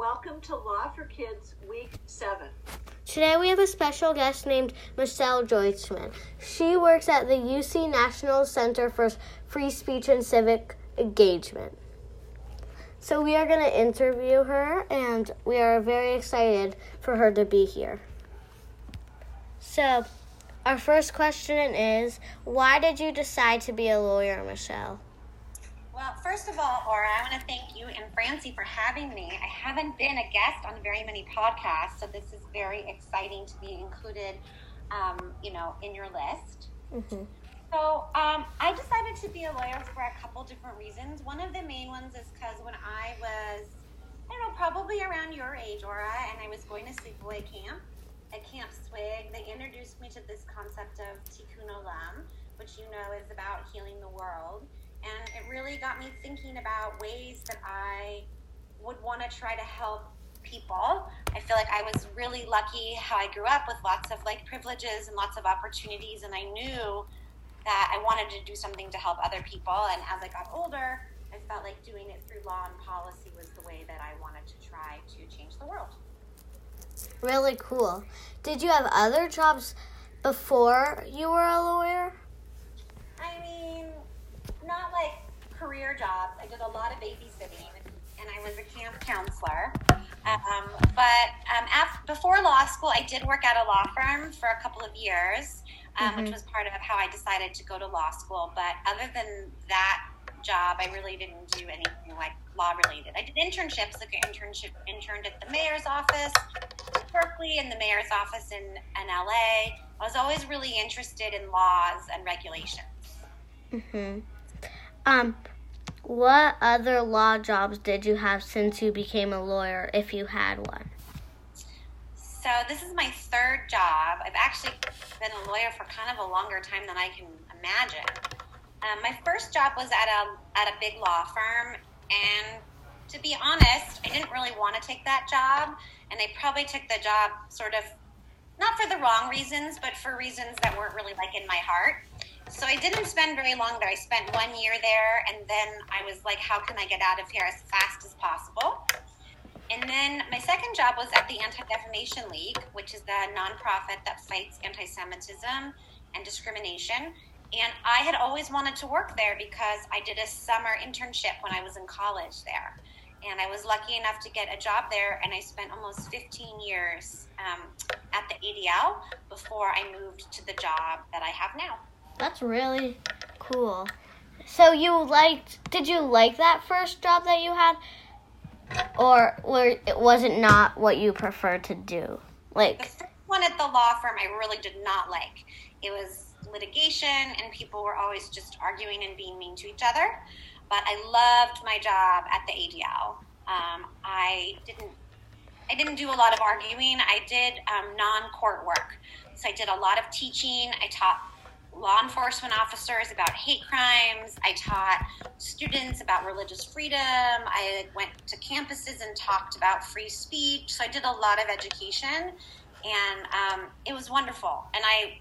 Welcome to Law for Kids Week 7. Today we have a special guest named Michelle Deutchman. She works at the UC National Center for Free Speech and Civic Engagement. So we are going to interview her and we are very excited for her to be here. So, our first question is why did you decide to be a lawyer, Michelle? Well, first of all, Aura, I want to thank you and Francie for having me. I haven't been a guest on very many podcasts, so this is very exciting to be included, um, you know, in your list. Mm-hmm. So um, I decided to be a lawyer for a couple different reasons. One of the main ones is because when I was, I don't know, probably around your age, Aura, and I was going to sleepaway camp at Camp Swig, they introduced me to this concept of Tikkun Olam, which you know is about healing the world. And it really got me thinking about ways that I would want to try to help people. I feel like I was really lucky how I grew up with lots of like privileges and lots of opportunities, and I knew that I wanted to do something to help other people. And as I got older, I felt like doing it through law and policy was the way that I wanted to try to change the world. Really cool. Did you have other jobs before you were a lawyer? I mean, not like career jobs. I did a lot of babysitting, and I was a camp counselor. Um, but um, after, before law school, I did work at a law firm for a couple of years, um, mm-hmm. which was part of how I decided to go to law school. But other than that job, I really didn't do anything like law related. I did internships, like an internship, interned at the mayor's office in Berkeley and the mayor's office in, in LA. I was always really interested in laws and regulations. Mm-hmm. Um, what other law jobs did you have since you became a lawyer, if you had one? So this is my third job. I've actually been a lawyer for kind of a longer time than I can imagine. Um, my first job was at a at a big law firm, and to be honest, I didn't really want to take that job, and I probably took the job sort of not for the wrong reasons, but for reasons that weren't really like in my heart. So I didn't spend very long there. I spent one year there, and then I was like, how can I get out of here as fast as possible? And then my second job was at the Anti Defamation League, which is the nonprofit that fights anti Semitism and discrimination. And I had always wanted to work there because I did a summer internship when I was in college there. And I was lucky enough to get a job there, and I spent almost 15 years um, at the ADL before I moved to the job that I have now. That's really cool. So you liked? Did you like that first job that you had, or were, was it not what you preferred to do? Like the first one at the law firm, I really did not like. It was litigation, and people were always just arguing and being mean to each other. But I loved my job at the ADL. Um, I didn't. I didn't do a lot of arguing. I did um, non-court work. So I did a lot of teaching. I taught law enforcement officers about hate crimes. I taught students about religious freedom. I went to campuses and talked about free speech. So I did a lot of education, and um, it was wonderful. And I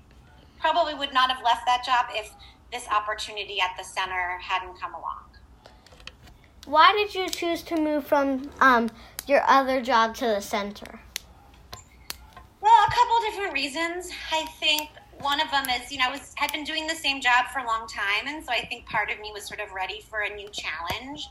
probably would not have left that job if this opportunity at the center hadn't come along. Why did you choose to move from um, your other job to the center? Well, a couple different reasons. I think one of them is, you know, I was had been doing the same job for a long time, and so I think part of me was sort of ready for a new challenge.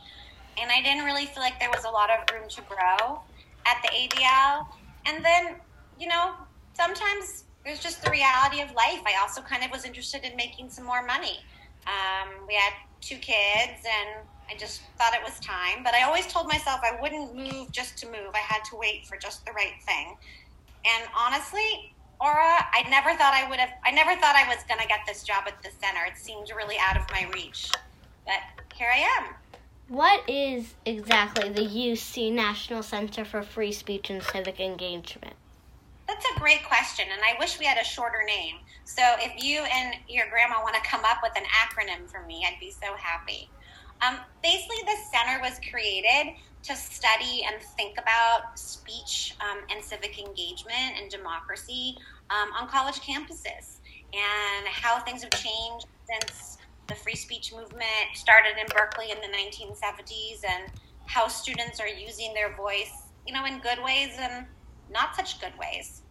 And I didn't really feel like there was a lot of room to grow at the ADL. And then, you know, sometimes there's just the reality of life. I also kind of was interested in making some more money. Um, we had two kids, and I just thought it was time. But I always told myself I wouldn't move just to move. I had to wait for just the right thing. And honestly, Aura, I never thought I would have. I never thought I was going to get this job at the center. It seemed really out of my reach, but here I am. What is exactly the UC National Center for Free Speech and Civic Engagement? That's a great question, and I wish we had a shorter name. So if you and your grandma want to come up with an acronym for me, I'd be so happy. Um, basically, the center was created to study and think about speech um, and civic engagement and democracy um, on college campuses and how things have changed since the free speech movement started in Berkeley in the 1970s and how students are using their voice you know, in good ways and not such good ways.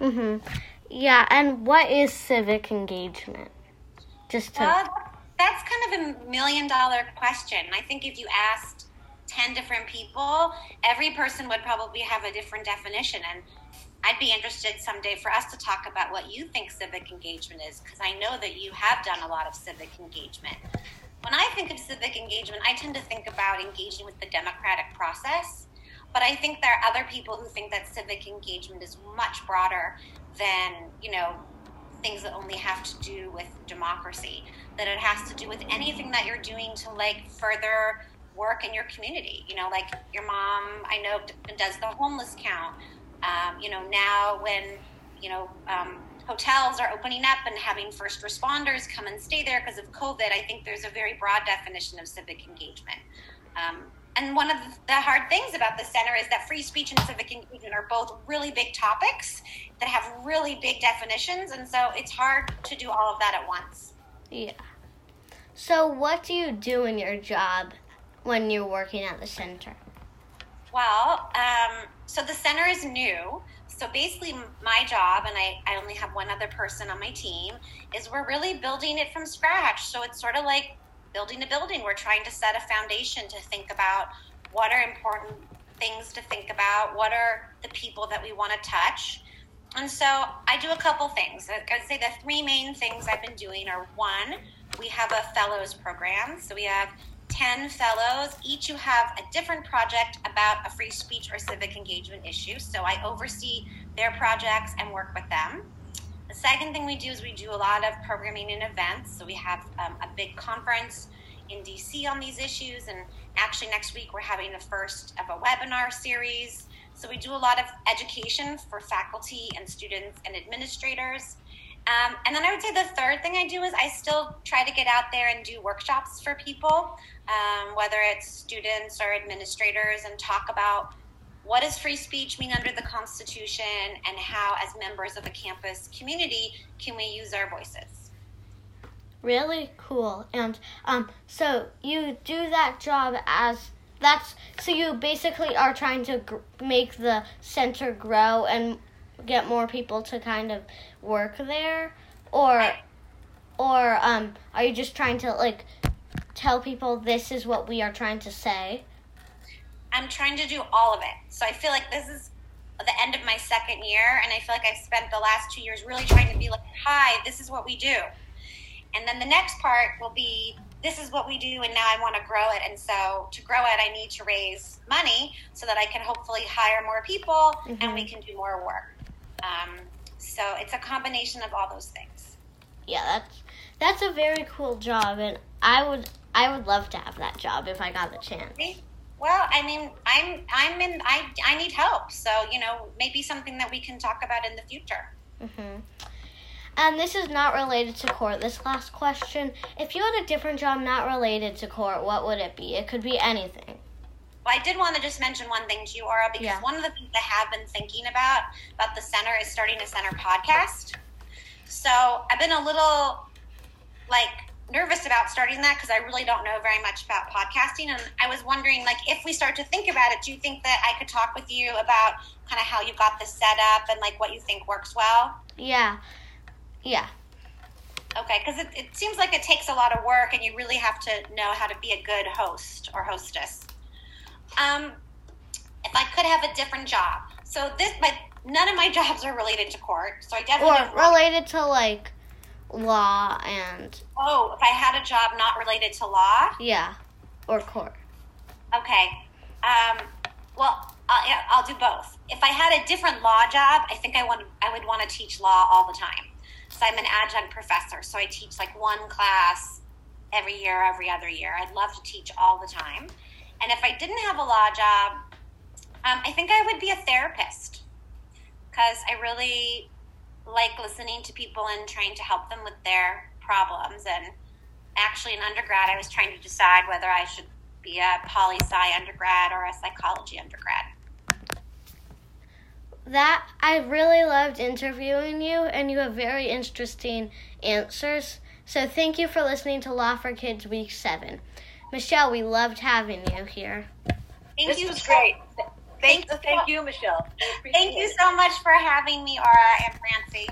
Mhm. Yeah, and what is civic engagement? Just to Well, that's kind of a million dollar question. I think if you asked 10 different people, every person would probably have a different definition. And I'd be interested someday for us to talk about what you think civic engagement is, because I know that you have done a lot of civic engagement. When I think of civic engagement, I tend to think about engaging with the democratic process. But I think there are other people who think that civic engagement is much broader than, you know, things that only have to do with democracy. That it has to do with anything that you're doing to like further work in your community. You know, like your mom, I know, does the homeless count. Um, you know, now when, you know, um, hotels are opening up and having first responders come and stay there because of COVID, I think there's a very broad definition of civic engagement. Um, and one of the hard things about the center is that free speech and civic engagement are both really big topics that have really big definitions. And so it's hard to do all of that at once. yeah. So what do you do in your job when you're working at the center? Well, um, so the center is new. So basically, my job, and I, I only have one other person on my team, is we're really building it from scratch. So it's sort of like building a building. We're trying to set a foundation to think about what are important things to think about, what are the people that we want to touch. And so I do a couple things. I'd say the three main things I've been doing are one, we have a fellows program. So we have 10 fellows, each who have a different project about a free speech or civic engagement issue. So I oversee their projects and work with them. Second thing we do is we do a lot of programming and events. So we have um, a big conference in DC on these issues. And actually, next week we're having the first of a webinar series. So we do a lot of education for faculty and students and administrators. Um, and then I would say the third thing I do is I still try to get out there and do workshops for people, um, whether it's students or administrators, and talk about what does free speech mean under the Constitution and how, as members of a campus community, can we use our voices. Really cool. And um, so you do that job as that's so you basically are trying to gr- make the center grow and get more people to kind of work there, or or um, are you just trying to like tell people this is what we are trying to say? I'm trying to do all of it. So I feel like this is the end of my second year, and I feel like I've spent the last two years really trying to be like, hi, this is what we do. And then the next part will be, this is what we do, and now I want to grow it. And so to grow it, I need to raise money so that I can hopefully hire more people and we can do more work. Um, so it's a combination of all those things. Yeah, that's that's a very cool job, and I would I would love to have that job if I got the chance. Well, I mean, I'm I'm in I I need help. So, you know, maybe something that we can talk about in the future. Mm-hmm. And this is not related to court. This last question: If you had a different job not related to court, what would it be? It could be anything. Well, I did want to just mention one thing to you, Aura, because Yeah. one of the things I have been thinking about about the center is starting a center podcast. So I've been a little like nervous about starting that because I really don't know very much about podcasting, and I was wondering, like, if we start to think about it, do you think that I could talk with you about kind of how you got this set up and like what you think works well? Yeah, yeah, Okay, because it, it seems like it takes a lot of work, and you really have to know how to be a good host or hostess. Um, if I could have a different job, so this, but none of my jobs are related to court, so I definitely. or related to like law and oh, if I had a job not related to law, yeah, or court. okay. Um, well, I'll, I'll do both. If I had a different law job, I think I want I would want to teach law all the time. So I'm an adjunct professor, so I teach like one class every year, every other year. I'd love to teach all the time. And if I didn't have a law job, um, I think I would be a therapist because I really like listening to people and trying to help them with their problems. And actually, in undergrad, I was trying to decide whether I should be a poli sci undergrad or a psychology undergrad. That I really loved interviewing you, and you have very interesting answers. So thank you for listening to Law for Kids Week Seven. Michelle, we loved having you here. Thank This you. was so- great. Thank, thank you, Michelle. Thank you so much for having me, Aura and Francie.